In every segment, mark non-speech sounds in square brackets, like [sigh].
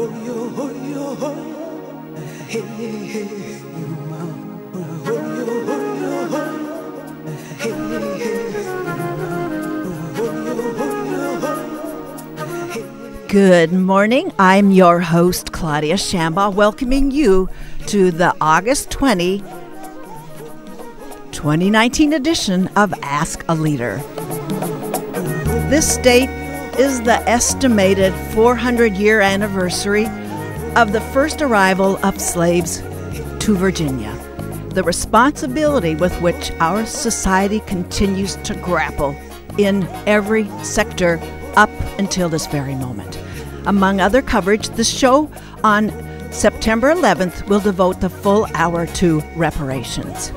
Good morning. I'm your host, Claudia Shambaugh, welcoming you to the August 20, 2019 edition of Ask a Leader. This date is the estimated 400 year anniversary of the first arrival of slaves to Virginia. The responsibility with which our society continues to grapple in every sector up until this very moment. Among other coverage, the show on September 11th will devote the full hour to reparations.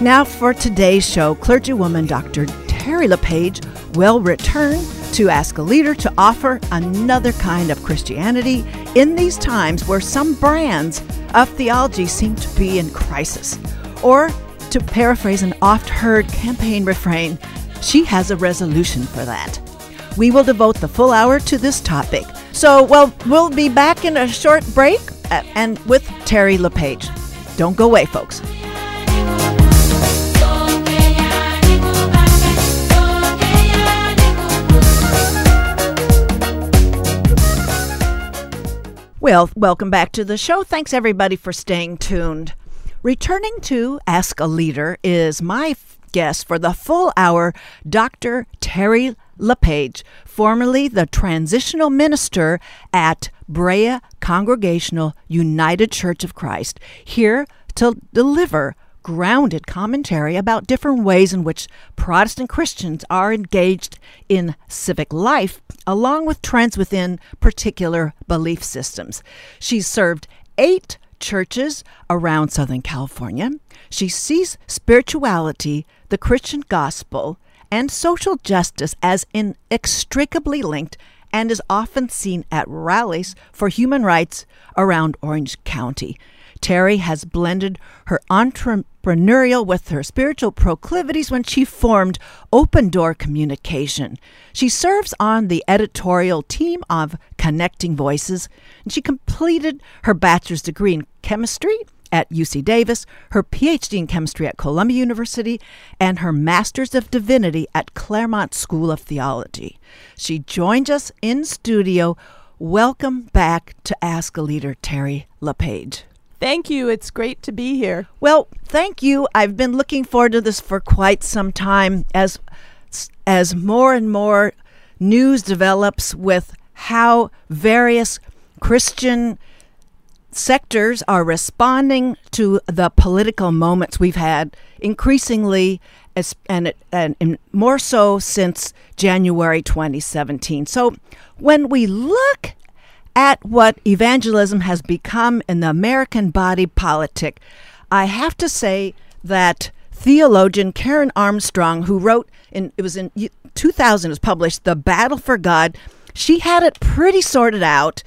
Now, for today's show, clergywoman Dr. Terry LePage will return to ask a leader to offer another kind of Christianity in these times where some brands of theology seem to be in crisis. Or, to paraphrase an oft heard campaign refrain, she has a resolution for that. We will devote the full hour to this topic. So, well, we'll be back in a short break uh, and with Terry LePage. Don't go away, folks. Well, welcome back to the show. Thanks everybody for staying tuned. Returning to Ask a Leader is my guest for the full hour, Dr. Terry LePage, formerly the transitional minister at Brea Congregational United Church of Christ, here to deliver grounded commentary about different ways in which Protestant Christians are engaged in civic life, along with trends within particular belief systems. She's served eight churches around Southern California. She sees spirituality, the Christian gospel, and social justice as inextricably linked and is often seen at rallies for human rights around Orange County. Terry has blended her entrepreneurial with her spiritual proclivities when she formed Open Door Communication. She serves on the editorial team of Connecting Voices, and she completed her bachelor's degree in chemistry at UC Davis, her PhD in chemistry at Columbia University, and her Master's of Divinity at Claremont School of Theology. She joins us in studio. Welcome back to Ask a Leader, Terry LePage. Thank you. It's great to be here. Well, thank you. I've been looking forward to this for quite some time as as more and more news develops with how various Christian sectors are responding to the political moments we've had increasingly as, and, and, and more so since January 2017. So when we look at what evangelism has become in the American body politic, I have to say that theologian Karen Armstrong, who wrote in it was in 2000 was published The Battle for God, she had it pretty sorted out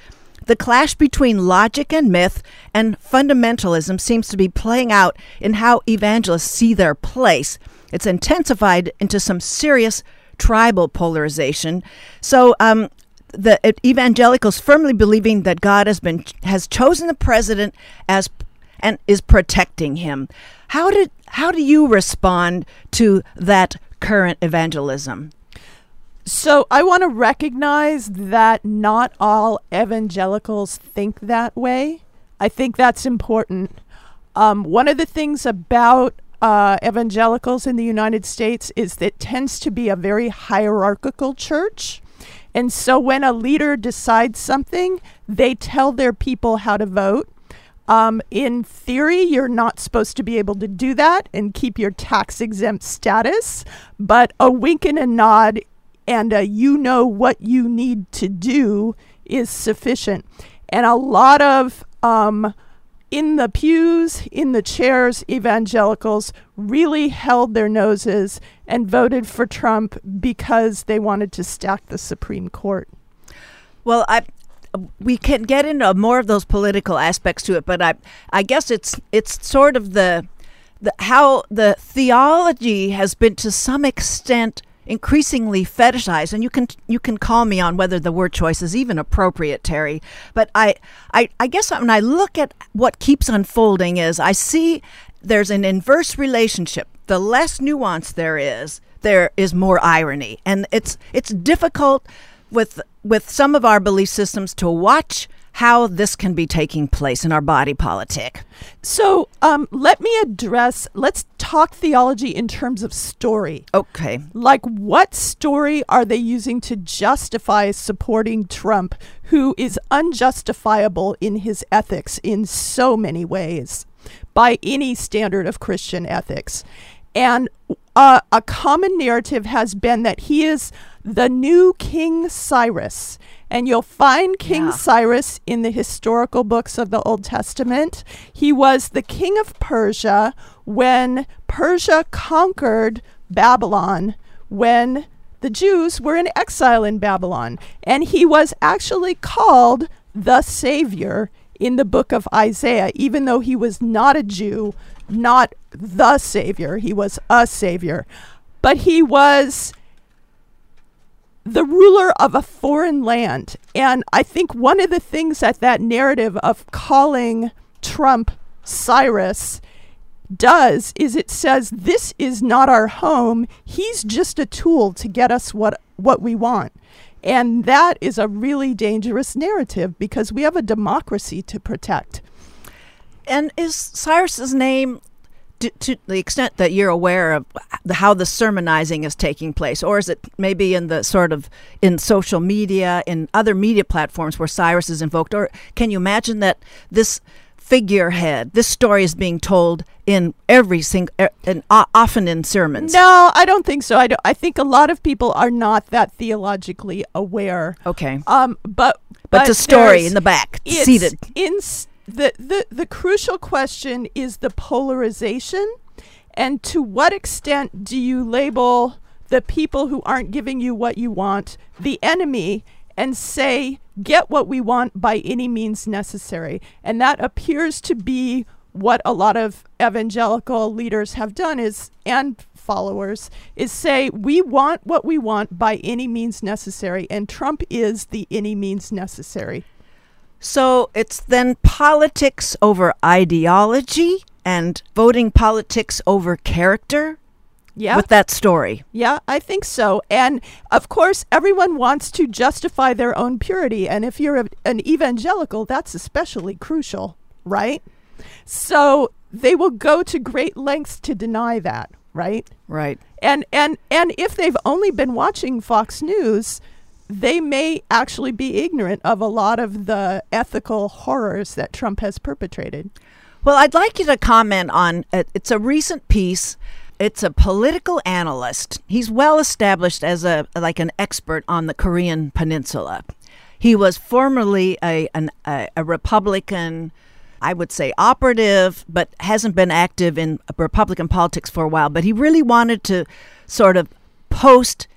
the clash between logic and myth and fundamentalism seems to be playing out in how evangelists see their place. It's intensified into some serious tribal polarization. So, um, the evangelicals firmly believing that God has been has chosen the president as and is protecting him. How did how do you respond to that current evangelism? So I want to recognize that not all evangelicals think that way. I think that's important. Um, one of the things about uh, evangelicals in the United States is that it tends to be a very hierarchical church. And so when a leader decides something, they tell their people how to vote. Um, in theory, you're not supposed to be able to do that and keep your tax exempt status, but a wink and a nod and uh, you know what you need to do is sufficient. And a lot of um, in the pews, in the chairs, evangelicals really held their noses and voted for Trump because they wanted to stack the Supreme Court. Well, I we can get into more of those political aspects to it, but I I guess it's it's sort of the the how the theology has been to some extent increasingly fetishized and you can you can call me on whether the word choice is even appropriate terry but i i, I guess when i look at what keeps unfolding is i see there's an inverse relationship. The less nuance there is there is more irony. And it's it's difficult with with some of our belief systems to watch how this can be taking place in our body politic. So um, let me address, let's talk theology in terms of story. Okay. Like, what story are they using to justify supporting Trump, who is unjustifiable in his ethics in so many ways by any standard of Christian ethics? And uh, a common narrative has been that he is the new King Cyrus. And you'll find King Yeah. Cyrus in the historical books of the Old Testament. He was the king of Persia when Persia conquered Babylon, when the Jews were in exile in Babylon. And he was actually called the Savior in the book of Isaiah, even though he was not a Jew, not the Savior, he was a Savior. But he was the ruler of a foreign land. And I think one of the things that that narrative of calling Trump Cyrus does is it says this is not our home. He's just a tool to get us what what we want. And that is a really dangerous narrative because we have a democracy to protect. And is Cyrus's name to, to the extent that you're aware of how the sermonizing is taking place, or is it maybe in the sort of in social media, in other media platforms where Cyrus is invoked, or can you imagine that this figurehead, this story is being told in every single, and o- often in sermons? No, I don't think so. I don't, I think a lot of people are not that theologically aware. Okay, Um, but but, the story in the back, seated. in s- the, the the crucial question is the polarization and to what extent do you label the people who aren't giving you what you want the enemy and say get what we want by any means necessary. And that appears to be what a lot of evangelical leaders have done is and followers is say we want what we want by any means necessary and Trump is the any means necessary So it's then politics over ideology and voting politics over character yeah with that story. Yeah, I think so. And of course, everyone wants to justify their own purity. And if you're a, an evangelical, that's especially crucial, right? So they will go to great lengths to deny that, right? Right. And and and if they've only been watching Fox News, they may actually be ignorant of a lot of the ethical horrors that Trump has perpetrated. Well, I'd like you to comment on uh, it's a recent piece. It's a political analyst. He's well established as a like an expert on the Korean Peninsula. He was formerly a an, a, a Republican, I would say operative, but hasn't been active in Republican politics for a while. But he really wanted to sort of post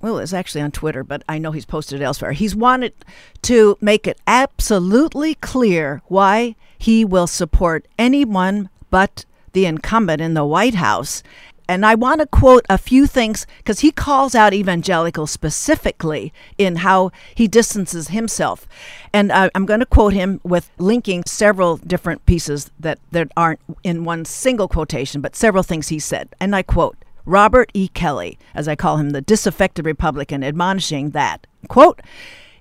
well, it's actually on Twitter, but I know he's posted it elsewhere. He's wanted to make it absolutely clear why he will support anyone but the incumbent in the White House. And I want to quote a few things because he calls out evangelicals specifically in how he distances himself. And I, I'm going to quote him with linking several different pieces that, that aren't in one single quotation, but several things he said. And I quote Robert E. Kelly, as I call him, the disaffected Republican, admonishing that, quote,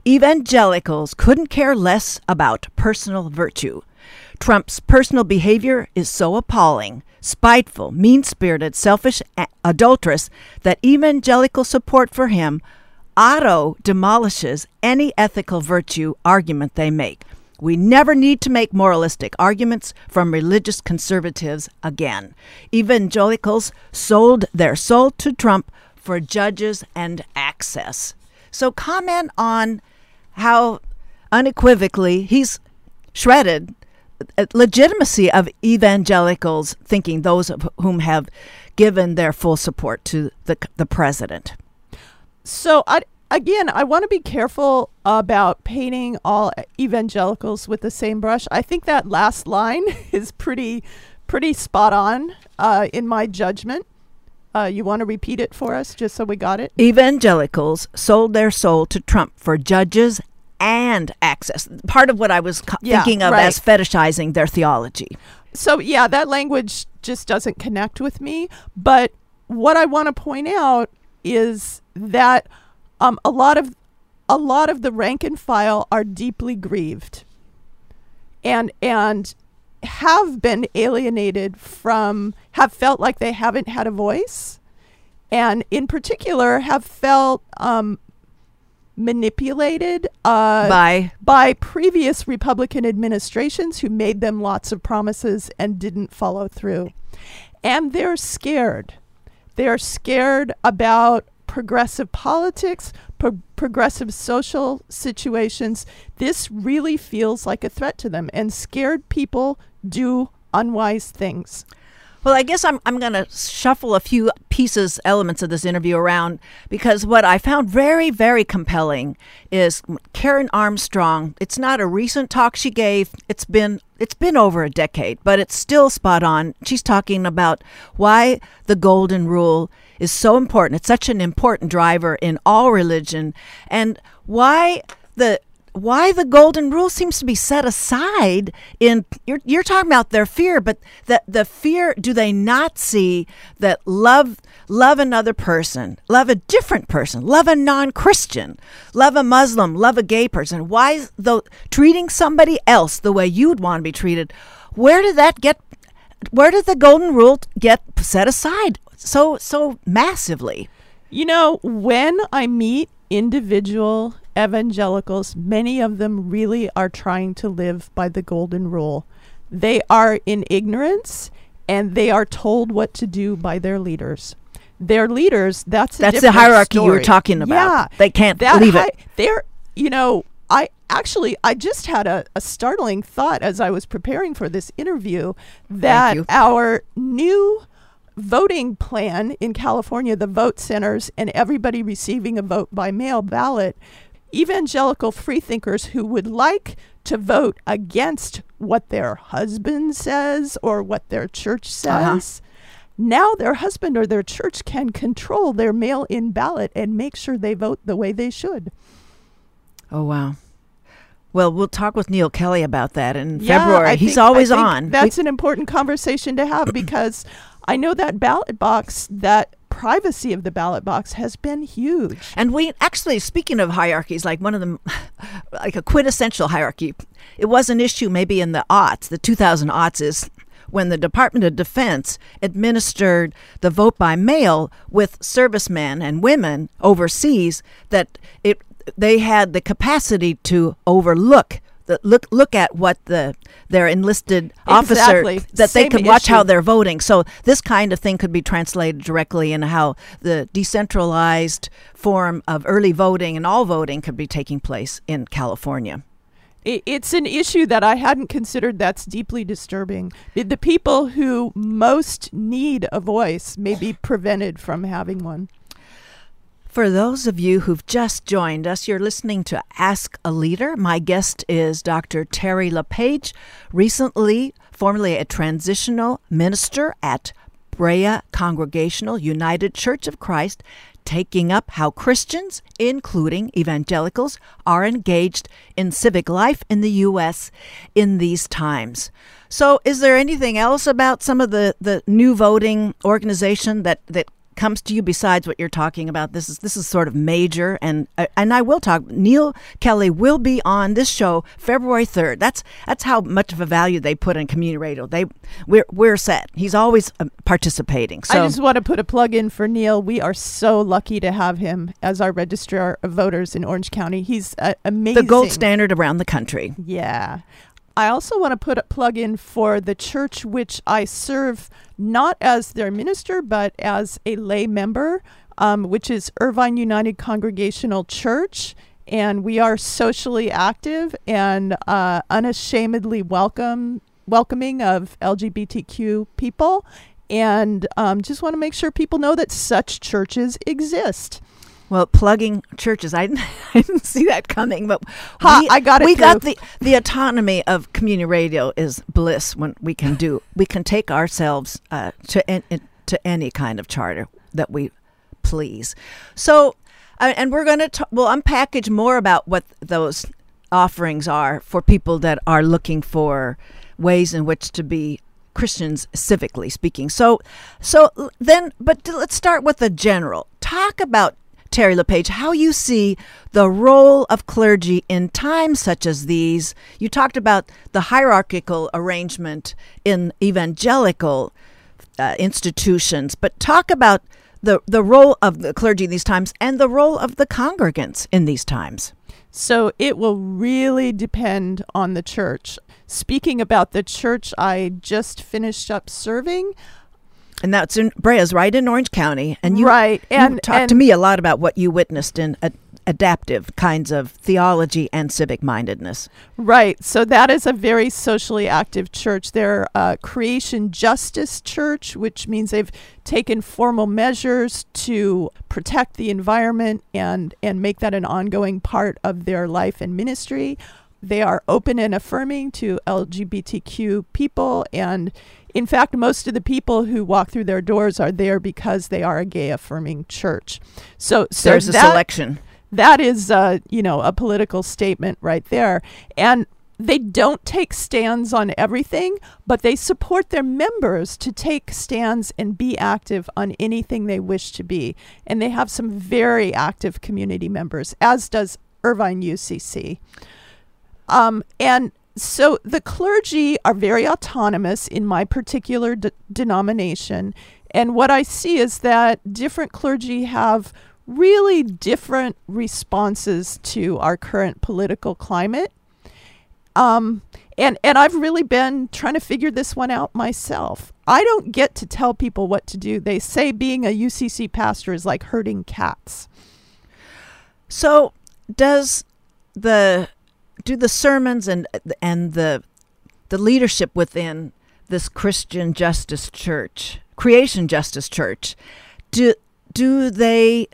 evangelicals couldn't care less about personal virtue. Trump's personal behavior is so appalling, spiteful, mean spirited, selfish, adulterous that evangelical support for him auto demolishes any ethical virtue argument they make. We never need to make moralistic arguments from religious conservatives again. Evangelicals sold their soul to Trump for judges and access. So, comment on how unequivocally he's shredded uh, legitimacy of evangelicals thinking those of whom have given their full support to the the president. So I again, I want to be careful about painting all evangelicals with the same brush. I think that last line [laughs] is pretty pretty spot on uh, in my judgment. Uh, you want to repeat it for us, just so we got it? Evangelicals sold their soul to Trump for judges and access. Part of what I was co- Yeah, thinking of right. as fetishizing their theology. So yeah, that language just doesn't connect with me. But what I want to point out is that um, a lot of a lot of the rank and file are deeply grieved, and and have been alienated from have felt like they haven't had a voice, and in particular have felt um, manipulated uh, by by previous Republican administrations who made them lots of promises and didn't follow through. And they're scared. They're scared about progressive politics, pro- progressive social situations. This really feels like a threat to them, and scared people do unwise things. Well, I guess I'm I'm going to shuffle a few pieces, elements of this interview around because what I found very, very compelling is Karen Armstrong. It's not a recent talk she gave. It's been it's been over a decade, but it's still spot on. She's talking about why the golden rule is so important. It's such an important driver in all religion, and why the why the golden rule seems to be set aside in you're you're talking about their fear but the the fear do they not see that love love another person love a different person love a non-christian love a muslim love a gay person? Why though treating somebody else the way you'd want to be treated where did that get where did the golden rule get set aside so so massively. You know, when I meet individual evangelicals, many of them really are trying to live by the golden rule. They are in ignorance and they are told what to do by their leaders. Their leaders, that's a that's the hierarchy you were talking about. Yeah, they can't that leave it. They're, you know, I actually I just had a, a startling thought as I was preparing for this interview that our new voting plan in California, the vote centers and everybody receiving a vote by mail ballot, evangelical freethinkers who would like to vote against what their husband says or what their church Uh-huh. says. Now their husband or their church can control their mail in ballot and make sure they vote the way they should. Oh wow. Well, we'll talk with Neal Kelley about that in Yeah, February. I He's think- I always think on. That's an important conversation to have because I know that ballot box, that privacy of the ballot box has been huge. and we actually, speaking of hierarchies, like one of them, [sighs] like a quintessential hierarchy, it was an issue maybe in the aughts, the 2000 aughts is when the Department of Defense administered the vote by mail with servicemen and women overseas that it they had the capacity to overlook the look look at what the their enlisted officer Exactly. that they Same could watch how they're voting. So this kind of thing could be translated directly in how the decentralized form of early voting and all voting could be taking place in California. It's an issue that I hadn't considered that's deeply disturbing. The people who most need a voice may be prevented from having one. For those of you who've just joined us, you're listening to Ask a Leader. My guest is Dr. Terry LePage, recently, formerly a transitional minister at Brea Congregational United Church of Christ, taking up how Christians, including evangelicals, are engaged in civic life in the U.S. in these times. So, is there anything else about some of the, the new voting organization that, that comes to you besides what you're talking about this is this is sort of major and uh, and I will talk Neal Kelley will be on this show February 3rd that's that's how much of a value they put in community radio they we're we're set he's always uh, participating so I just want to put a plug in for Neal. We are so lucky to have him as our registrar of voters in Orange County. He's uh, amazing. the gold standard around the country Yeah. I also want to put a plug in for the church which I serve not as their minister, but as a lay member, um, which is Irvine United Congregational Church. And we are socially active and uh, unashamedly welcome, welcoming of LGBTQ people. And um, just want to make sure people know that such churches exist. Well plugging churches I didn't, [laughs] I didn't see that coming but Ha, I got it we got the the autonomy of community radio is bliss when we can do [laughs] we can take ourselves uh, to to any kind of charter that we please. So, uh, and we're going to we'll unpackage more about what those offerings are for people that are looking for ways in which to be Christians civically speaking. So, so then, but let's start with the general. Talk about Terry LePage, how you see the role of clergy in times such as these. You talked about the hierarchical arrangement in evangelical uh, institutions, but talk about the, the role of the clergy in these times and the role of the congregants in these times. So it will really depend on the church. Speaking about the church I just finished up serving, and that's in Brea's right in Orange County. And you, right. and, you talked and, to me a lot about what you witnessed in a, adaptive kinds of theology and civic mindedness. Right. So that is a very socially active church. They're a creation justice church, which means they've taken formal measures to protect the environment and, and make that an ongoing part of their life and ministry. They are open and affirming to LGBTQ people and in fact, most of the people who walk through their doors are there because they are a gay affirming church. So, so there's that, a selection. That is, uh, you know, a political statement right there. And they don't take stands on everything, but they support their members to take stands and be active on anything they wish to be. And they have some very active community members, as does Irvine UCC. Um, and so the clergy are very autonomous in my particular de- denomination. And what I see is that different clergy have really different responses to our current political climate. Um, and, and I've really been trying to figure this one out myself. I don't get to tell people what to do. They say being a UCC pastor is like herding cats. So, does the do the sermons and and the the leadership within this Christian Justice Church, Creation Justice Church, do do they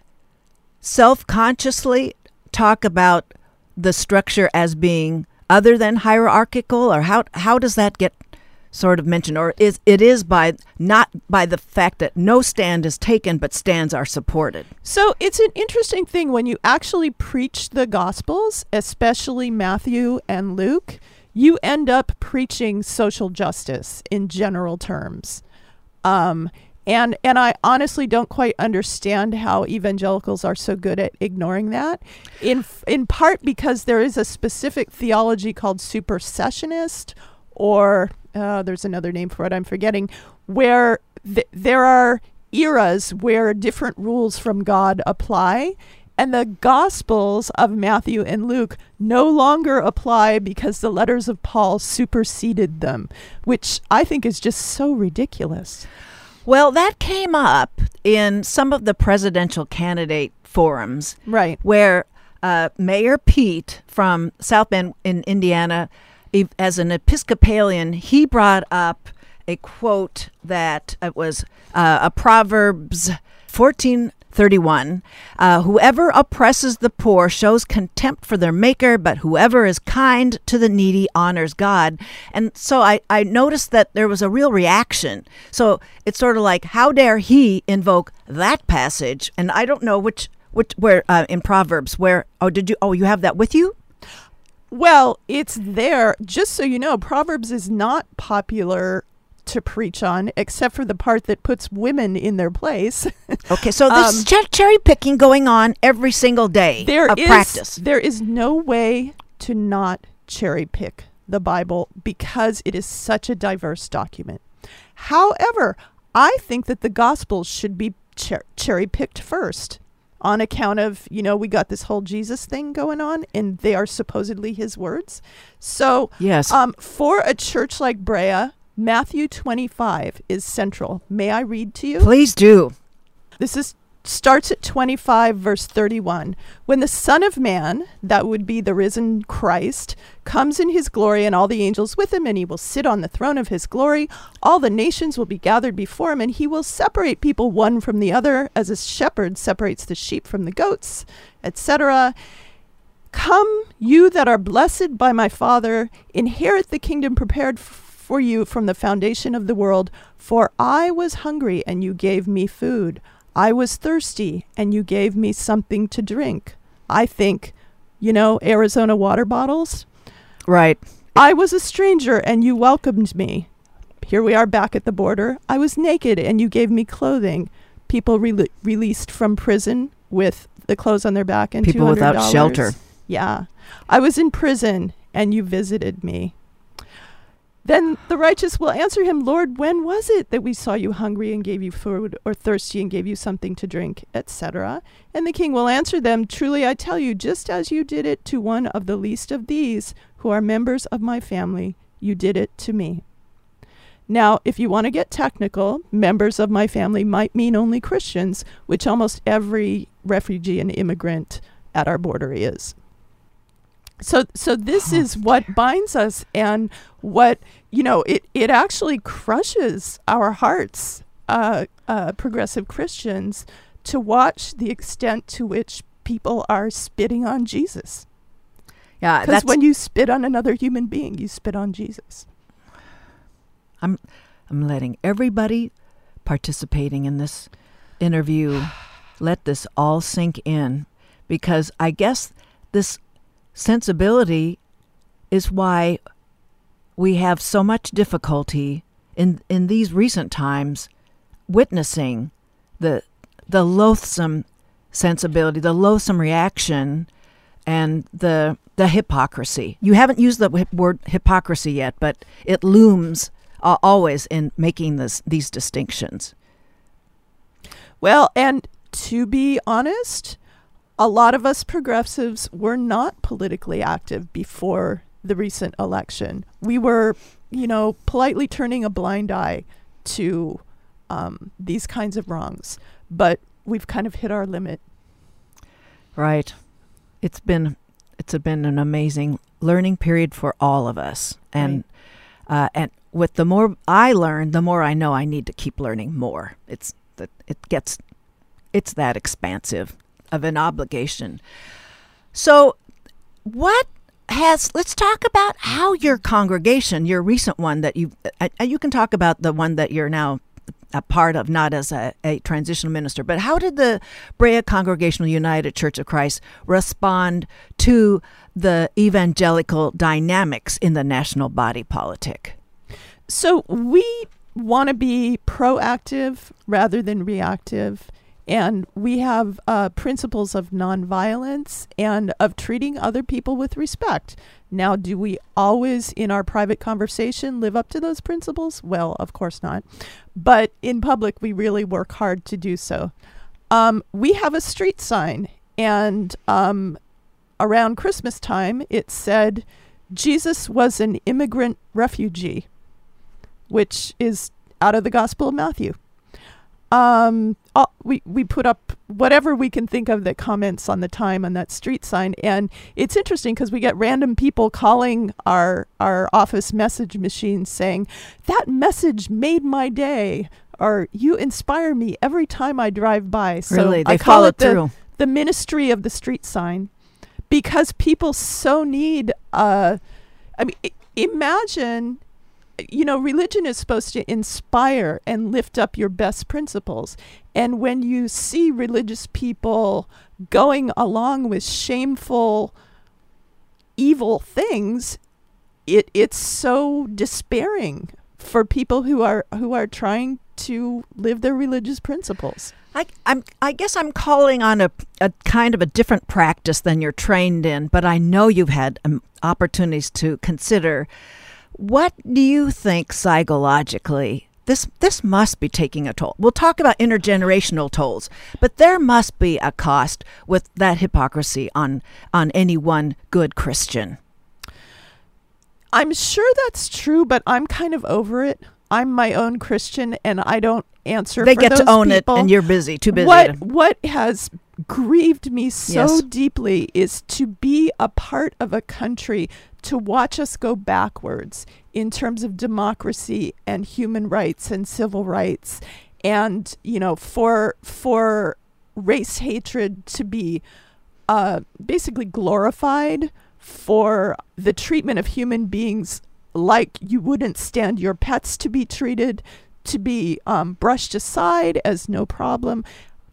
self-consciously talk about the structure as being other than hierarchical or how how does that get sort of mentioned or is it is by not by the fact that no stand is taken but stands are supported so it's an interesting thing when you actually preach the gospels especially matthew and luke you end up preaching social justice in general terms um, and and I honestly don't quite understand how evangelicals are so good at ignoring that. In in part because there is a specific theology called supersessionist or uh, there's another name for it, I'm forgetting, where th- there are eras where different rules from God apply. And the Gospels of Matthew and Luke no longer apply because the letters of Paul superseded them, which I think is just so ridiculous. Well, that came up in some of the presidential candidate forums. Right. Where uh, Mayor Pete from South Bend in Indiana as an Episcopalian, he brought up a quote that it was uh, a Proverbs 1431 uh, Whoever oppresses the poor shows contempt for their maker, but whoever is kind to the needy honors God. And so I, I noticed that there was a real reaction. So it's sort of like, how dare he invoke that passage? And I don't know which, which where uh, in Proverbs, where, oh, did you, oh, you have that with you? Well, it's there. Just so you know, Proverbs is not popular to preach on, except for the part that puts women in their place. [laughs] okay, so this um, ch- cherry picking going on every single day there is, practice. There is no way to not cherry pick the Bible because it is such a diverse document. However, I think that the Gospels should be cher- cherry picked first on account of, you know, we got this whole Jesus thing going on and they are supposedly his words. So, yes. Um, for a church like Brea, Matthew 25 is central. May I read to you? Please do. This is starts at 25, verse 31. When the Son of Man, that would be the risen Christ, comes in his glory and all the angels with him, and he will sit on the throne of his glory, all the nations will be gathered before him, and he will separate people one from the other, as a shepherd separates the sheep from the goats, etc. Come, you that are blessed by my Father, inherit the kingdom prepared for you from the foundation of the world. For I was hungry, and you gave me food. I was thirsty and you gave me something to drink. I think, you know, Arizona water bottles. Right. I was a stranger and you welcomed me. Here we are back at the border. I was naked and you gave me clothing. People re- released from prison with the clothes on their back and People without $200. shelter. Yeah. I was in prison and you visited me. Then the righteous will answer him, Lord, when was it that we saw you hungry and gave you food, or thirsty and gave you something to drink, etc.? And the king will answer them, Truly I tell you, just as you did it to one of the least of these, who are members of my family, you did it to me. Now, if you want to get technical, members of my family might mean only Christians, which almost every refugee and immigrant at our border is. So, so this is what binds us, and what you know, it it actually crushes our hearts, uh, uh, progressive Christians, to watch the extent to which people are spitting on Jesus. Yeah, Because when you spit on another human being, you spit on Jesus. I'm I'm letting everybody participating in this interview let this all sink in because I guess this sensibility is why we have so much difficulty in in these recent times witnessing the the loathsome sensibility, the loathsome reaction and the the hypocrisy. You haven't used the word hypocrisy yet, but it looms uh, always in making this these distinctions. Well, and to be honest, a lot of us progressives were not politically active before the recent election. We were, you know, politely turning a blind eye to um, these kinds of wrongs, but we've kind of hit our limit. Right. It's been it's been an amazing learning period for all of us, and uh, and with the more I learn, the more I know I need to keep learning more. It's that it gets it's that expansive of an obligation. So, what has let's talk about how your congregation, your recent one that you uh, uh, you can talk about the one that you're now a part of, not as a, a transitional minister, but how did the Brea Congregational United Church of Christ respond to the evangelical dynamics in the national body politic? So we want to be proactive rather than reactive. And we have uh, principles of nonviolence and of treating other people with respect. Now, do we always, in our private conversation, live up to those principles? Well, of course not. But in public, we really work hard to do so. Um, we have a street sign, and um, around Christmas time, it said, Jesus was an immigrant refugee which is out of the Gospel of Matthew. Um, all, we we put up whatever we can think of that comments on the time on that street sign, and it's interesting because we get random people calling our our office message machine saying that message made my day, or you inspire me every time I drive by. So really, they I call it the, the ministry of the street sign. Because people so need uh i mean i- imagine you know religion is supposed to inspire and lift up your best principles and when you see religious people going along with shameful evil things it it's so despairing for people who are who are trying to live their religious principles I, I'm, I guess I'm calling on a, a kind of a different practice than you're trained in, but I know you've had um, opportunities to consider. What do you think psychologically? This this must be taking a toll. We'll talk about intergenerational tolls, but there must be a cost with that hypocrisy on on any one good Christian. I'm sure that's true, but I'm kind of over it. I'm my own Christian, and I don't answer. They for get to own it, and you're busy, too busy. What what has grieved me so Yes. deeply is to be a part of a country to watch us go backwards in terms of democracy and human rights and civil rights, and you know for for race hatred to be uh, basically glorified for the treatment of human beings like you wouldn't stand your pets to be treated, to be um, brushed aside as no problem.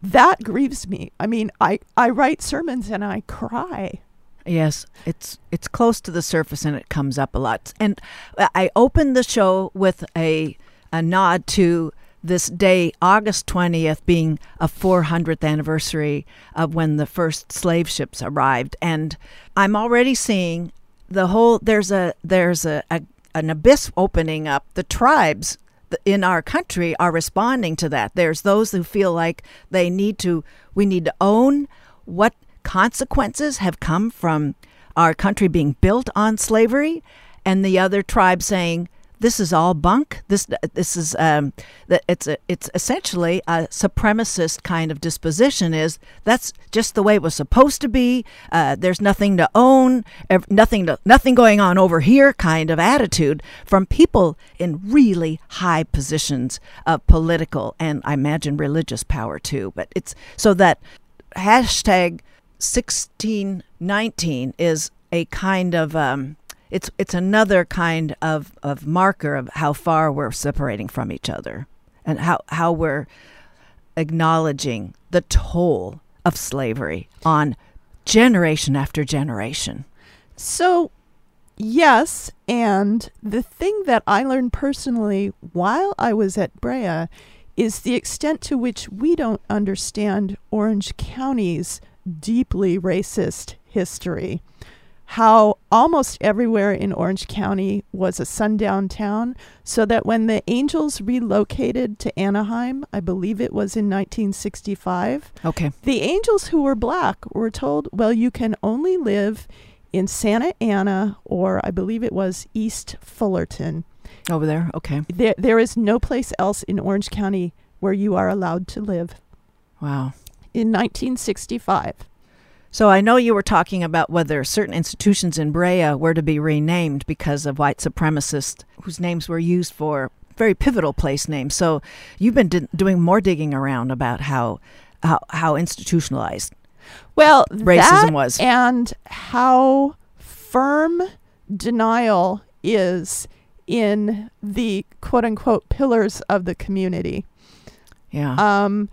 that grieves me. I mean, I, I write sermons and I cry. Yes, it's it's close to the surface and it comes up a lot. And I opened the show with a a nod to this day, August 20th, being a 400th anniversary of when the first slave ships arrived. And I'm already seeing the whole there's a there's a, a an abyss opening up. The tribes in our country are responding to that. There's those who feel like they need to we need to own what consequences have come from our country being built on slavery, and the other tribe saying this is all bunk. This this is um, it's a, it's essentially a supremacist kind of disposition. Is that's just the way it was supposed to be. Uh, there's nothing to own, nothing to, nothing going on over here. Kind of attitude from people in really high positions of political and I imagine religious power too. But it's so that hashtag 1619 is a kind of um, it's it's another kind of, of marker of how far we're separating from each other and how, how we're acknowledging the toll of slavery on generation after generation. So, yes, and the thing that I learned personally while I was at Brea is the extent to which we don't understand Orange County's deeply racist history how almost everywhere in Orange County was a sundown town, so that when the Angels relocated to Anaheim, I believe it was in 1965, okay. the Angels who were black were told, well, you can only live in Santa Ana or I believe it was East Fullerton. Over there, okay. There, there is no place else in Orange County where you are allowed to live. Wow. In 1965. So I know you were talking about whether certain institutions in Brea were to be renamed because of white supremacists whose names were used for very pivotal place names. So you've been d- doing more digging around about how how, how institutionalized well racism was and how firm denial is in the quote unquote pillars of the community. Yeah. Um,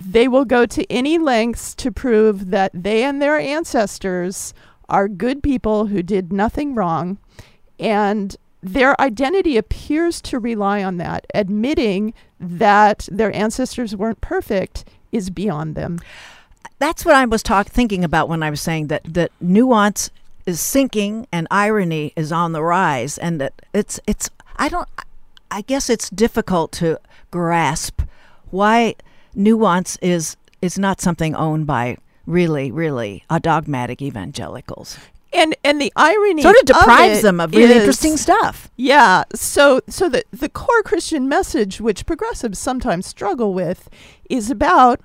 they will go to any lengths to prove that they and their ancestors are good people who did nothing wrong. And their identity appears to rely on that. Admitting that their ancestors weren't perfect is beyond them. That's what I was talk- thinking about when I was saying that, that nuance is sinking and irony is on the rise. And that it's, it's, I don't, I guess it's difficult to grasp why nuance is is not something owned by really, really a dogmatic evangelicals. And and the irony sort of deprives of them of really is, interesting stuff. Yeah. So so the the core Christian message which progressives sometimes struggle with is about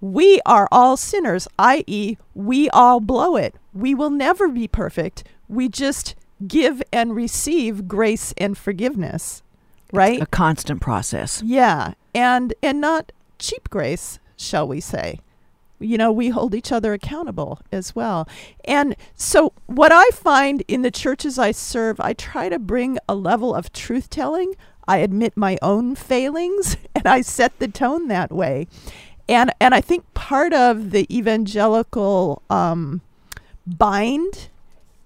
we are all sinners, i.e., we all blow it. We will never be perfect. We just give and receive grace and forgiveness. Right? It's a constant process. Yeah. And and not cheap grace, shall we say. You know, we hold each other accountable as well. And so, what I find in the churches I serve, I try to bring a level of truth telling. I admit my own failings [laughs] and I set the tone that way. And, and I think part of the evangelical um, bind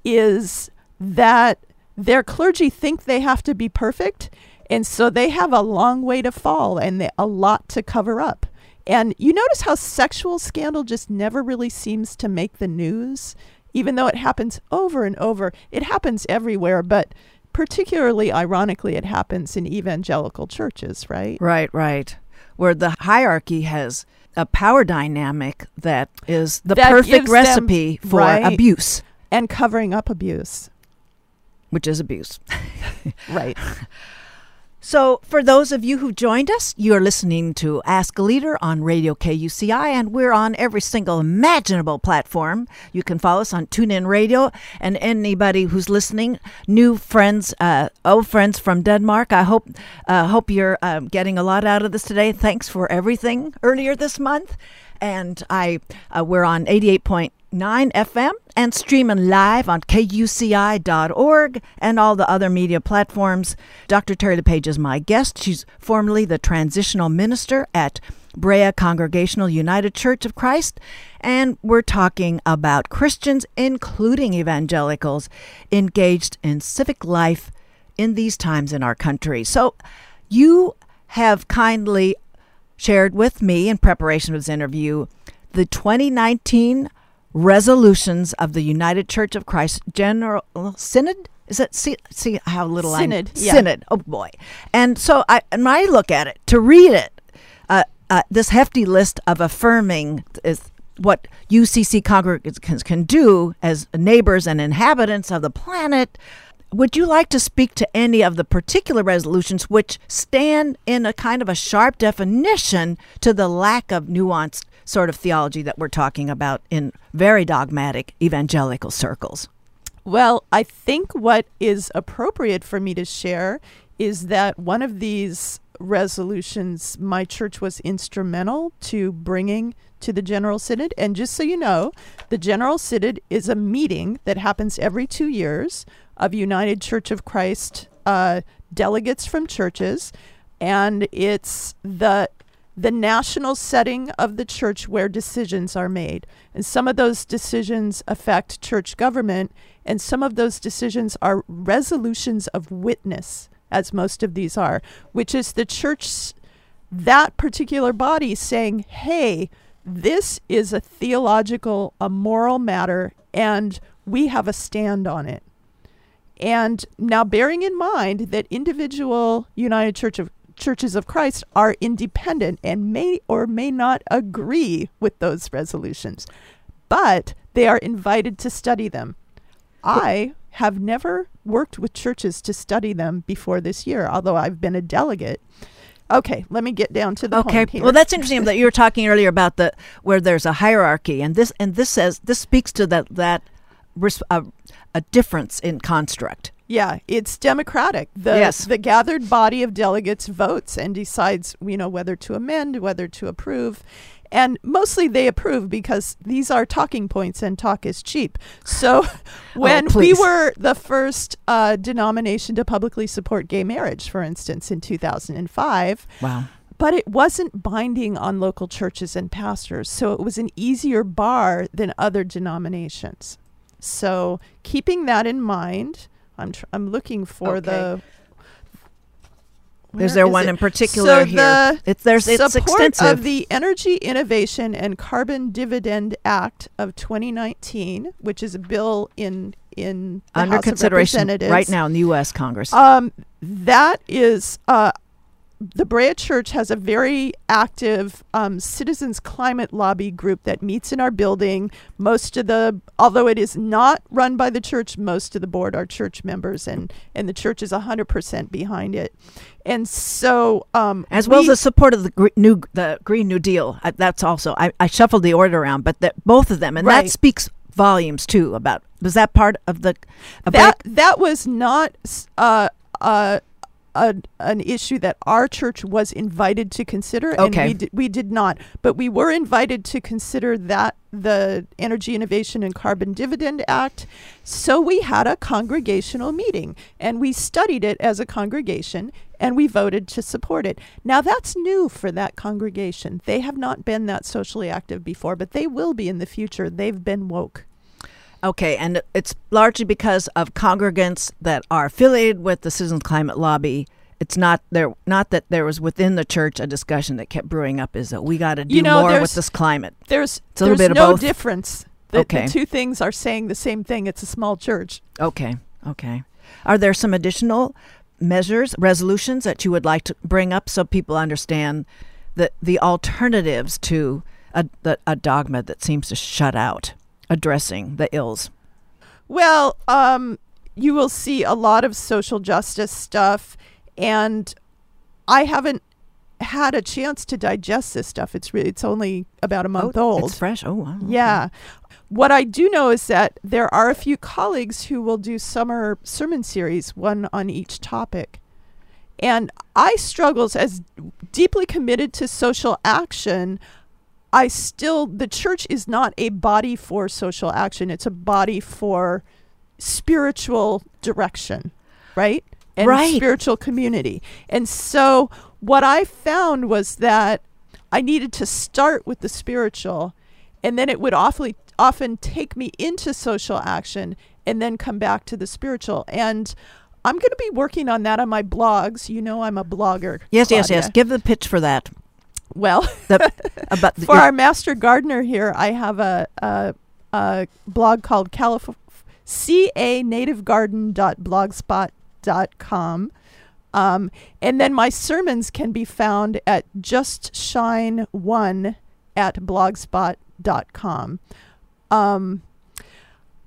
is that their clergy think they have to be perfect and so they have a long way to fall and they, a lot to cover up. And you notice how sexual scandal just never really seems to make the news, even though it happens over and over. It happens everywhere, but particularly ironically, it happens in evangelical churches, right? Right, right. Where the hierarchy has a power dynamic that is the That perfect recipe them- for right. abuse, And covering up abuse, which is abuse. right? [laughs] So, for those of you who joined us, you're listening to Ask a Leader on Radio KUCI, and we're on every single imaginable platform. You can follow us on TuneIn Radio, and anybody who's listening, new friends, uh, old friends from Denmark. I hope uh, hope you're uh, getting a lot out of this today. Thanks for everything earlier this month, and I uh, we're on 88.9 FM and streaming live on kuci.org and all the other media platforms. Dr. Terry LePage is my guest. She's formerly the transitional minister at Brea Congregational United Church of Christ, and we're talking about Christians, including evangelicals, engaged in civic life in these times in our country. So, you have kindly shared with me in preparation for this interview the 2019 resolutions of the United Church of Christ General Synod. Is that see, see how little Synod, I'm yeah. Synod? Oh boy! And so I, and I look at it to read it, uh, uh, this hefty list of affirming is what UCC congregants can do as neighbors and inhabitants of the planet. Would you like to speak to any of the particular resolutions which stand in a kind of a sharp definition to the lack of nuanced sort of theology that we're talking about in very dogmatic evangelical circles? Well, I think what is appropriate for me to share is that one of these resolutions my church was instrumental to bringing to the General Synod. And just so you know, the General Synod is a meeting that happens every two years of United Church of Christ uh, delegates from churches. And it's the the national setting of the church where decisions are made. And some of those decisions affect church government, and some of those decisions are resolutions of witness, as most of these are, which is the church, that particular body saying, hey, this is a theological, a moral matter, and we have a stand on it. And now, bearing in mind that individual United Church of Churches of Christ are independent and may or may not agree with those resolutions, but they are invited to study them. I have never worked with churches to study them before this year, although I've been a delegate. Okay, let me get down to the Okay. Well, that's interesting that you were talking earlier about the where there's a hierarchy, and this and this says this speaks to that that uh, a difference in construct. Yeah, it's democratic. The Yes. the gathered body of delegates votes and decides, you know, whether to amend, whether to approve. And mostly they approve because these are talking points and talk is cheap. So [laughs] [laughs] when we were the first uh, denomination to publicly support gay marriage, for instance, in 2005, Wow. but it wasn't binding on local churches and pastors. So it was an easier bar than other denominations. So keeping that in mind, I'm tr- I'm looking for Okay. the. Is there is one it? in particular so here? The it's there's it's support extensive. of the Energy Innovation and Carbon Dividend Act of 2019, which is a bill in in under House consideration right now in the U.S. Congress. Um, that is uh, the Brea Church has a very active um, citizens climate lobby group that meets in our building. Most of the, although it is not run by the church, most of the board are church members, and and the church is hundred percent behind it. And so, um, as well as the support of the gre- new the Green New Deal. I, that's also I, I shuffled the order around, but that both of them, and Right. that speaks volumes too about. Was that part of the? About, that that was not uh, uh, a, an issue that our church was invited to consider, and Okay. we did, we did not. But we were invited to consider that the Energy Innovation and Carbon Dividend Act. So we had a congregational meeting, and we studied it as a congregation, and we voted to support it. Now that's new for that congregation. They have not been that socially active before, but they will be in the future. They've been woke. Okay, and it's largely because of congregants that are affiliated with the Citizens Climate Lobby. It's not there. Not that there was within the church a discussion that kept brewing up. Is that we got to do You know, more with this climate? There's It's a little there's bit of no both. difference. The, Okay. the two things are saying the same thing. It's a small church. Okay, okay. Are there some additional measures, resolutions that you would like to bring up so people understand that the alternatives to a the, a dogma that seems to shut out addressing the ills? Well, um, you will see a lot of social justice stuff, and I haven't had a chance to digest this stuff. It's re- it's only about a month oh, old. It's fresh. Oh, wow. okay. Yeah. What I do know is that there are a few colleagues who will do summer sermon series, one on each topic. And I struggles as deeply committed to social action. I still, the church is not a body for social action, it's a body for spiritual direction, right? And Right. spiritual community. And so what I found was that I needed to start with the spiritual, and then it would awfully often take me into social action and then come back to the spiritual. And I'm going to be working on that on my blogs. You know, I'm a blogger. Yes, yes, yes. Give the pitch for that. Well, The, about [laughs] the, for our master gardener here, I have a, a, a blog called Calif- canativegarden.blogspot.com. Um, and then my sermons can be found at justshine1 at blogspot.com. Um,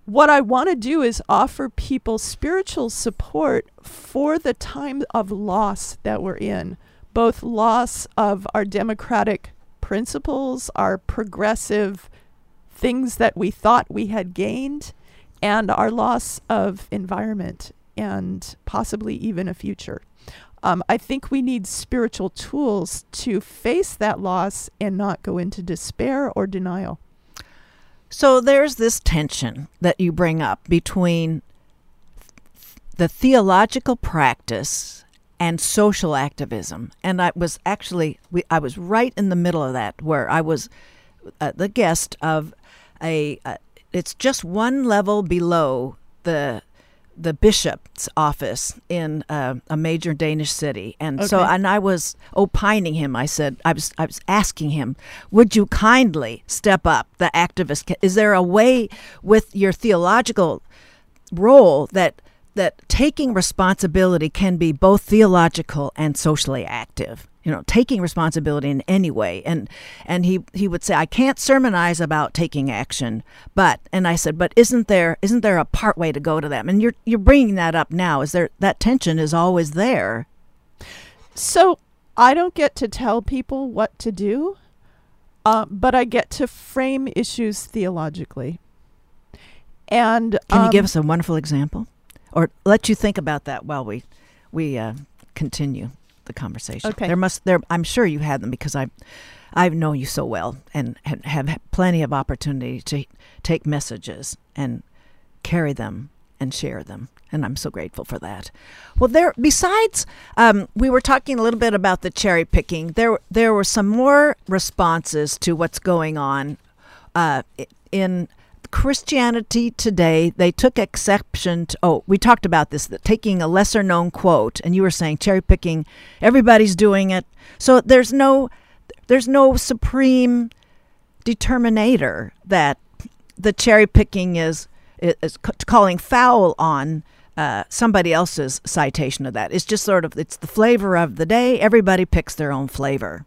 what I want to do is offer people spiritual support for the time of loss that we're in, both loss of our democratic principles, our progressive things that we thought we had gained, and our loss of environment and possibly even a future. Um, I think we need spiritual tools to face that loss and not go into despair or denial. So there's this tension that you bring up between the theological practice and social activism. And I was actually we, I was right in the middle of that where I was uh, the guest of a uh, it's just one level below the the bishop's office in uh, a major Danish city, and so and I was opining him. I said I was I was asking him, would you kindly step up, the activist? Is there a way with your theological role that that taking responsibility can be both theological and socially active? You know, taking responsibility in any way, and and he he would say, I can't sermonize about taking action, but and I said, but isn't there isn't there a part way to go to them? And you're you're bringing that up now. Is there that tension is always there? So I don't get to tell people what to do, uh, but I get to frame issues theologically. And Can you um, give us a wonderful example, or let you think about that while we we uh, continue the conversation? Okay. There must there. I'm sure you had them because I I've known you so well and ha- have plenty of opportunity to take messages and carry them and share them. And I'm so grateful for that. Well, there. Besides, um, we were talking a little bit about the cherry picking. There, there were some more responses to what's going on uh, in Christianity today. They took exception to. Oh, we talked about this. That taking a lesser known quote, and you were saying cherry picking. Everybody's doing it. So there's no, there's no supreme determinator that the cherry picking is is calling foul on uh, somebody else's citation of that. It's just sort of it's the flavor of the day. Everybody picks their own flavor.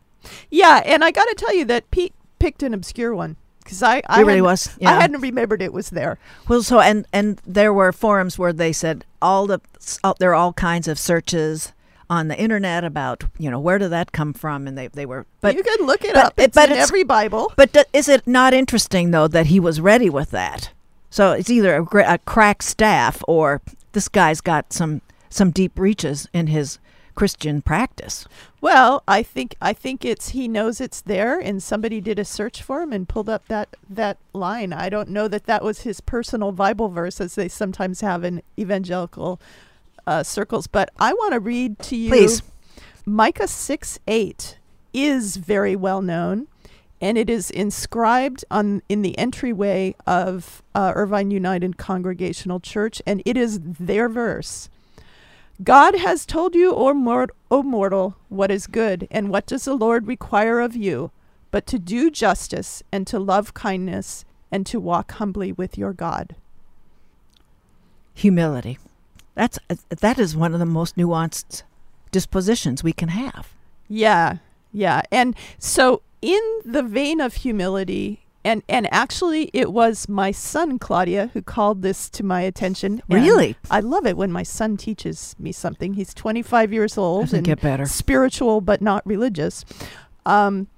yeah, and I got to tell you that Pete picked an obscure one because I I it really was. I hadn't remembered it was there. Well, so and and there were forums where they said all the all, there are all kinds of searches on the internet about you know where did that come from, and they they were but you can look it but- up. It's but in it's- every Bible. But is it not interesting though that he was ready with that? So it's either a, a crack staff or this guy's got some some deep reaches in his Christian practice. Well, I think I think it's he knows it's there, and somebody did a search for him and pulled up that that line. I don't know that that was his personal Bible verse, as they sometimes have in evangelical uh, circles. But I want to read to you. Please. Micah six eight is very well known, and it is inscribed on in the entryway of uh, Irvine United Congregational Church, and it is their verse. God has told you, O, mort- o mortal, what is good, and what does the Lord require of you, but to do justice, and to love kindness, and to walk humbly with your God. Humility. That's that is one of the most nuanced dispositions we can have. Yeah, yeah. And so, in the vein of humility, and, and actually, it was my son, Claudia, who called this to my attention. Really? I love it when my son teaches me something. He's 25 years old. Doesn't and get better. spiritual but not religious. Um,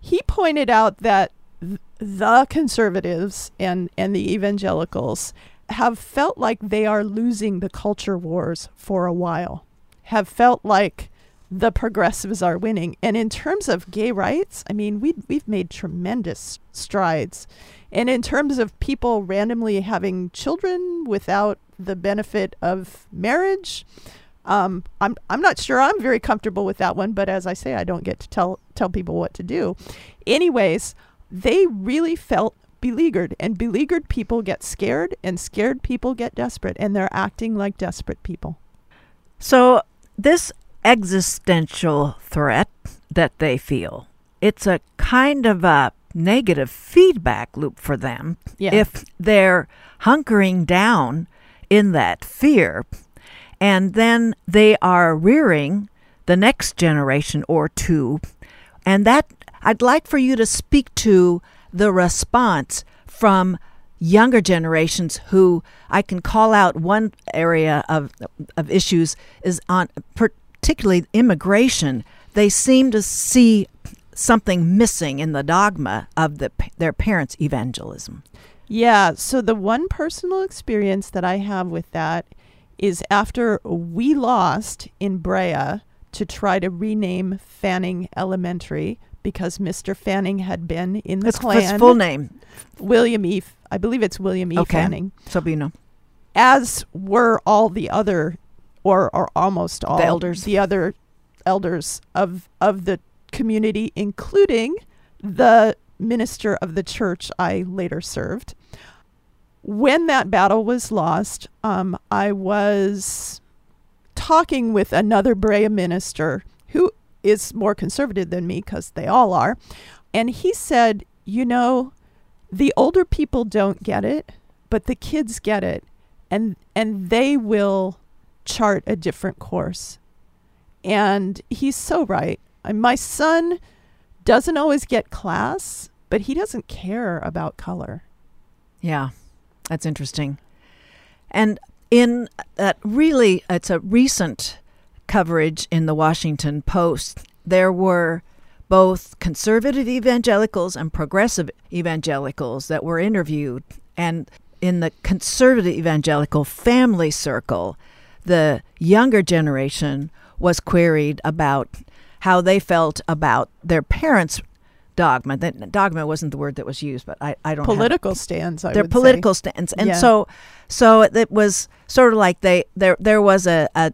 he pointed out that th- the conservatives and, and the evangelicals have felt like they are losing the culture wars for a while, have felt like the progressives are winning. And in terms of gay rights, I mean, we, we've made tremendous strides. And in terms of people randomly having children without the benefit of marriage, Um, I'm I'm not sure I'm very comfortable with that one, but as I say, I don't get to tell tell people what to do. Anyways, they really felt beleaguered, and beleaguered people get scared, and scared people get desperate, and they're acting like desperate people. So, this existential threat that they feel, it's a kind of a negative feedback loop for them Yeah. if they're hunkering down in that fear. And then they are rearing the next generation or two. And that I'd like for you to speak to the response from younger generations who I can call out one area of of issues is on particularly immigration they seem to see something missing in the dogma of the their parents evangelism Yeah, so the one personal experience that I have with that is after we lost in Brea to try to rename Fanning Elementary because Mr. Fanning had been in the that's Klan. his full name William E. I believe it's William E. Okay. Fanning, so you know as were all the other, or or almost all the elders. the other elders of of the community, including the minister of the church I later served. When that battle was lost, um, I was talking with another Brea minister who is more conservative than me because they all are. And he said, You know, the older people don't get it, but the kids get it. And, and they will chart a different course. And he's so right. My son doesn't always get class, but he doesn't care about color. Yeah, that's interesting. And in that really, it's a recent coverage in the Washington Post. There were both conservative evangelicals and progressive evangelicals that were interviewed. And in the conservative evangelical family circle, the younger generation was queried about how they felt about their parents' dogma. That dogma wasn't the word that was used, but I, I don't have- Political stands, I their would say. political stance, and Yeah. so so it was sort of like they there there was a a,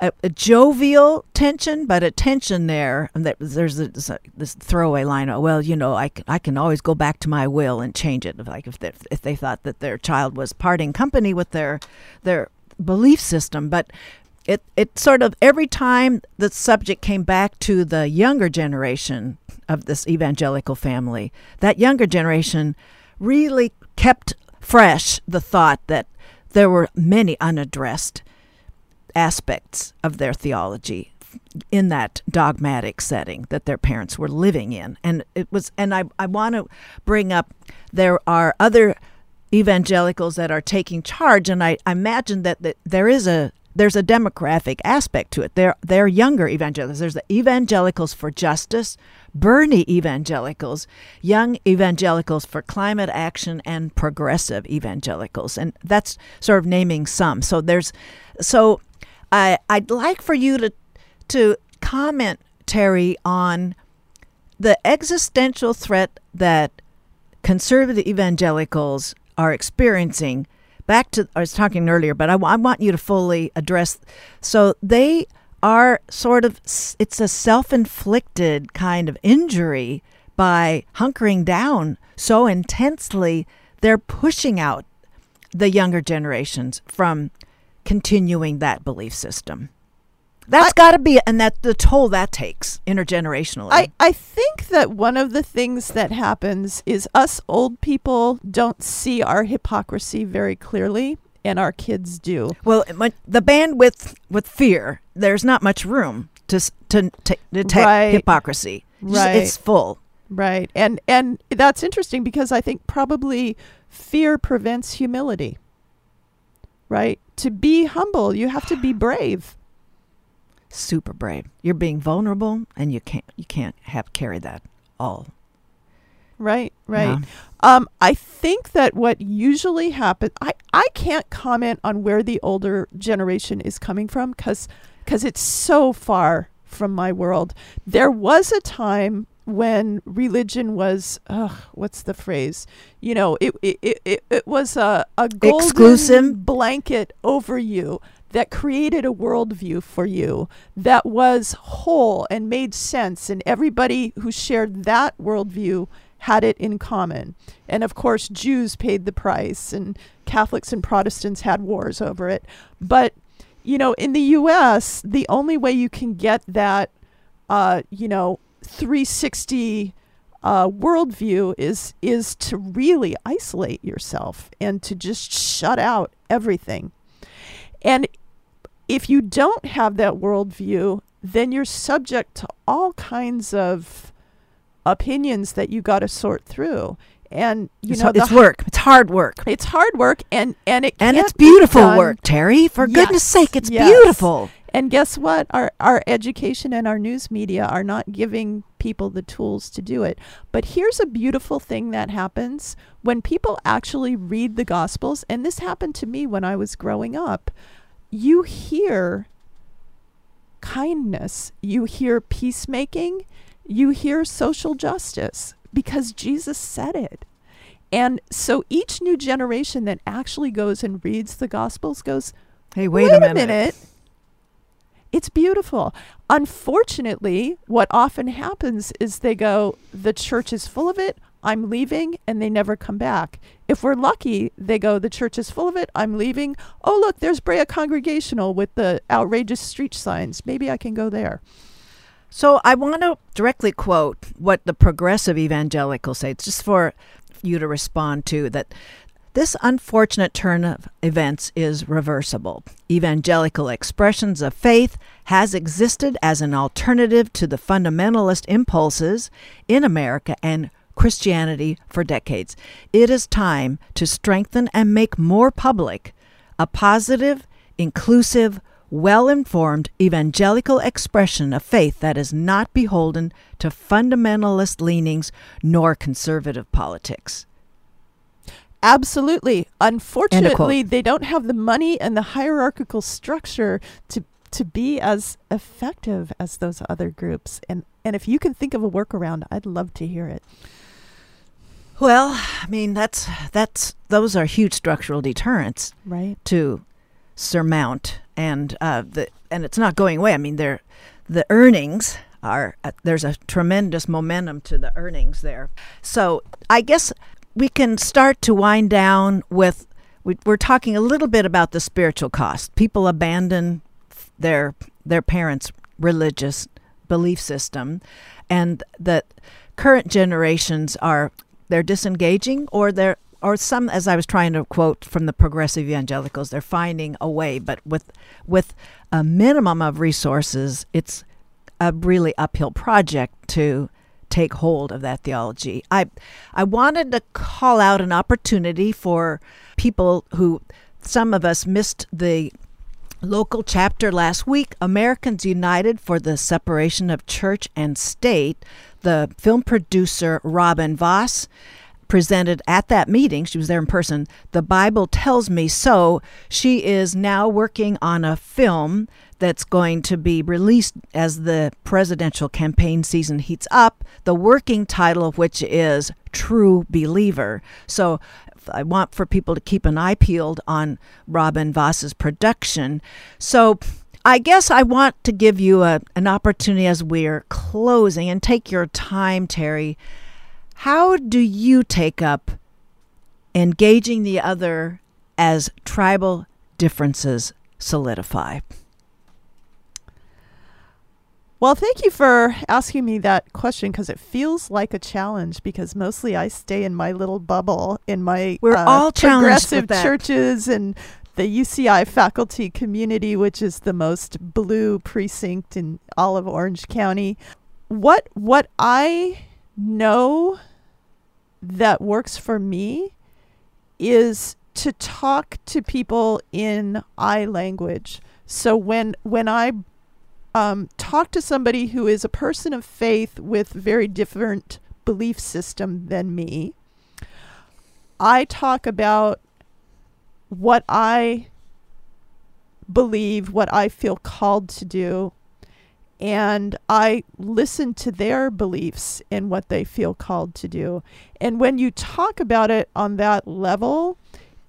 a, a jovial tension, but a tension there. And that there's this, uh, this throwaway line. Oh, well, you know, I can, I can always go back to my will and change it. Like if they, if they thought that their child was parting company with their their belief system, but it it sort of every time the subject came back to the younger generation of this evangelical family, that younger generation really kept fresh the thought that there were many unaddressed aspects of their theology in that dogmatic setting that their parents were living in. And it was and i, I want to bring up there are other evangelicals that are taking charge and i, I imagine that, that there is a there's a demographic aspect to it. They're they're younger evangelicals. There's the evangelicals for justice bernie evangelicals young evangelicals for climate action and progressive evangelicals. And that's sort of naming some. So there's so I, I'd like for you to to comment, Terry, on the existential threat that conservative evangelicals are experiencing. Back to I was talking earlier, but I, I want you to fully address. So they are sort of it's a self-inflicted kind of injury by hunkering down so intensely. They're pushing out the younger generations from continuing that belief system. That's got to be, and that the toll that takes intergenerationally. I, I think that one of the things that happens is us old people don't see our hypocrisy very clearly, and our kids do. well, the bandwidth with fear, there's not much room to to to detect Right. hypocrisy. Right. it's full. Right. And and that's interesting because I think probably fear prevents humility. Right? To be humble, you have to be brave. Super brave. You're being vulnerable, and you can't you can't have carry that all. Right? Right. Yeah. Um, I think that what usually happens, I, I can't comment on where the older generation is coming from because it's so far from my world. There was a time when religion was, what's the phrase? You know, it, it, it, it, it was a, a golden Exclusive? blanket over you that created a worldview for you that was whole and made sense, and everybody who shared that worldview had it in common. And of course, Jews paid the price, and Catholics and Protestants had wars over it. But, you know, in the US, the only way you can get that, uh, you know, 360 uh, worldview is is to really isolate yourself and to just shut out everything. And if you don't have that worldview, then you're subject to all kinds of opinions that you got to sort through. And you it's, know, it's work. It's hard work. It's hard work, and and it and it's be beautiful done- work, Terry. For Yes, goodness sake, it's yes. beautiful. And guess what? Our our education and our news media are not giving people the tools to do it. But here's a beautiful thing that happens when people actually read the gospels, and this happened to me when I was growing up. You hear kindness, you hear peacemaking, you hear social justice because Jesus said it. And so each new generation that actually goes and reads the gospels goes, Hey, wait, wait, a minute. It's beautiful. Unfortunately, what often happens is they go, the church is full of it, I'm leaving, and they never come back. If we're lucky, they go, the church is full of it, I'm leaving. Oh, look, there's Brea Congregational with the outrageous street signs. Maybe I can go there. So I want to directly quote what the progressive evangelicals say, it's just for you to respond to that. This unfortunate turn of events is reversible. Evangelical expressions of faith has existed as an alternative to the fundamentalist impulses in America and Christianity for decades. It is time to strengthen and make more public a positive, inclusive, well informed evangelical expression of faith that is not beholden to fundamentalist leanings nor conservative politics. Absolutely. Unfortunately, they don't have the money and the hierarchical structure to to be as effective as those other groups. And and if you can think of a workaround, I'd love to hear it. Well, I mean that's that's those are huge structural deterrents Right. to surmount, and uh, the and it's not going away. I mean, they're the earnings are uh, there's a tremendous momentum to the earnings there. So I guess we can start to wind down with we, we're talking a little bit about the spiritual cost. People abandon their their parents' religious belief system, and that current generations are they're disengaging or they're or some as I was trying to quote from the progressive evangelicals, they're finding a way, but with with a minimum of resources, it's a really uphill project to take hold of that theology. I I wanted to call out an opportunity for people who some of us missed the local chapter last week, Americans United for the Separation of Church and State. The film producer Robin Voss presented at that meeting. She was there in person. The Bible tells me so. She is now working on a film that's going to be released as the presidential campaign season heats up. The working title of which is True Believer. So I want for people to keep an eye peeled on Robin Voss's production. So I guess I want to give you a, an opportunity as we're closing and take your time, Terry. How do you take up engaging the other as tribal differences solidify? Well, thank you for asking me that question because it feels like a challenge because mostly I stay in my little bubble in my We're uh, all progressive churches and the UCI faculty community, which is the most blue precinct in all of Orange County. What what I know that works for me is to talk to people in I language. So when when I um, talk to somebody who is a person of faith with very different belief system than me, I talk about what I believe, what I feel called to do, and I listen to their beliefs and what they feel called to do. And when you talk about it on that level,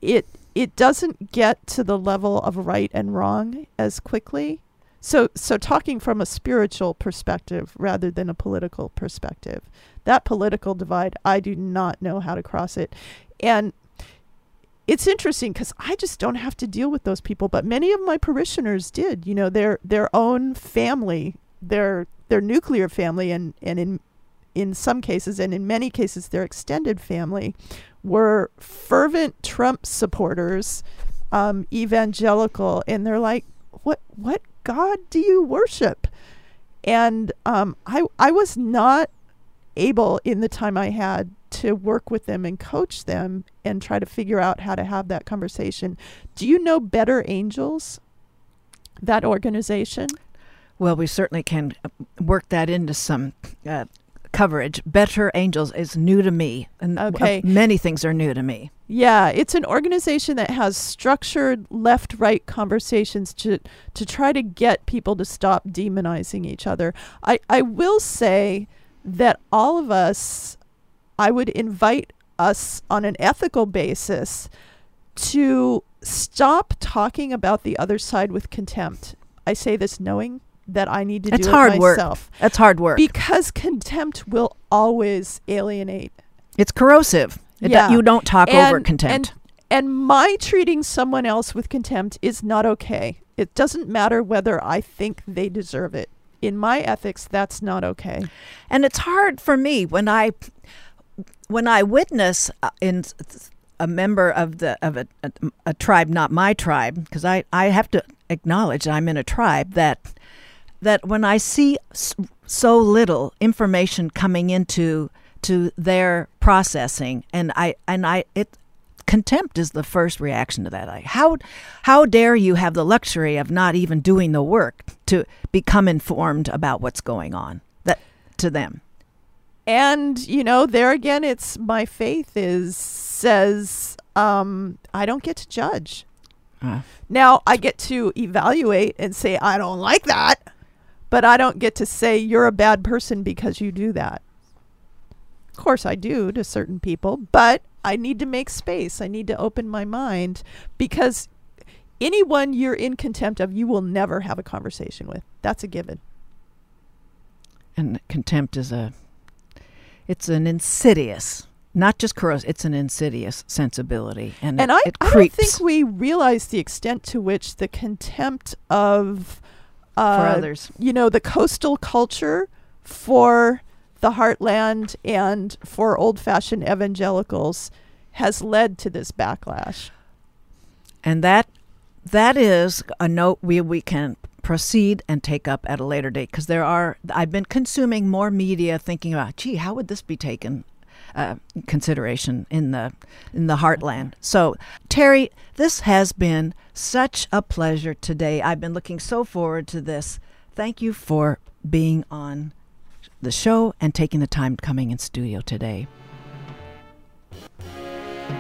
it it doesn't get to the level of right and wrong as quickly. So, so talking from a spiritual perspective rather than a political perspective, that political divide, I do not know how to cross it. And it's interesting because I just don't have to deal with those people, but many of my parishioners did. You know, their their own family, their their nuclear family, and and in in some cases, and in many cases, their extended family, were fervent Trump supporters, um, evangelical, and they're like, "What what God do you worship?" And um, I I was not able in the time I had to work with them and coach them and try to figure out how to have that conversation. Do you know Better Angels? That organization? Well, we certainly can uh, work that into some uh, coverage. Better Angels is new to me, and okay. Many things are new to me. Yeah, it's an organization that has structured left-right conversations to to try to get people to stop demonizing each other. I I will say that all of us I would invite us on an ethical basis to stop talking about the other side with contempt. I say this knowing that I need to That's do hard it myself. Work. That's hard work. Because contempt will always alienate. It's corrosive. yeah. you don't talk and, over contempt. And, and my treating someone else with contempt is not okay. It doesn't matter whether I think they deserve it. In my ethics, that's not okay. And it's hard for me when I when I witness uh, in a member of the of a, a, a tribe, not my tribe, because I, I have to acknowledge I'm in a tribe that that when I see so little information coming into to their processing, and I and I it contempt is the first reaction to that. I, how how dare you have the luxury of not even doing the work to become informed about what's going on that to them and you know there again it's my faith is says um i don't get to judge uh. now i get to evaluate and say i don't like that but i don't get to say you're a bad person because you do that. Of course i do to certain people but i need to make space. I need to open my mind because anyone you're in contempt of you will never have a conversation with. That's a given. And contempt is a it's an insidious not just corrosive, it's an insidious sensibility. And, and it, I, it I don't think we realize the extent to which the contempt of uh, for others, you know, the coastal culture for the heartland and for old fashioned evangelicals has led to this backlash. And that that is a note we, we can proceed and take up at a later date because there are I've been consuming more media thinking about gee how would this be taken uh, consideration in the in the heartland. So Terry, this has been such a pleasure today. I've been looking so forward to this. Thank you for being on the show and taking the time coming in studio today.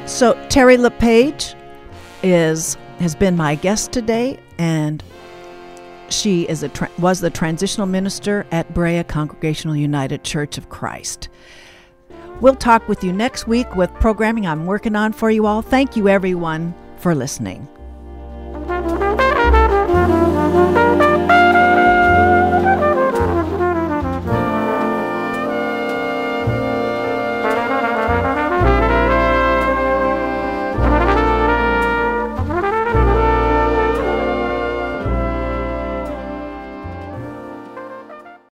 So Terry LePage is has been my guest today and she is a tra- was the transitional minister at Brea Congregational United Church of Christ. We'll talk with you next week with programming I'm working on for you all. Thank you, everyone, for listening.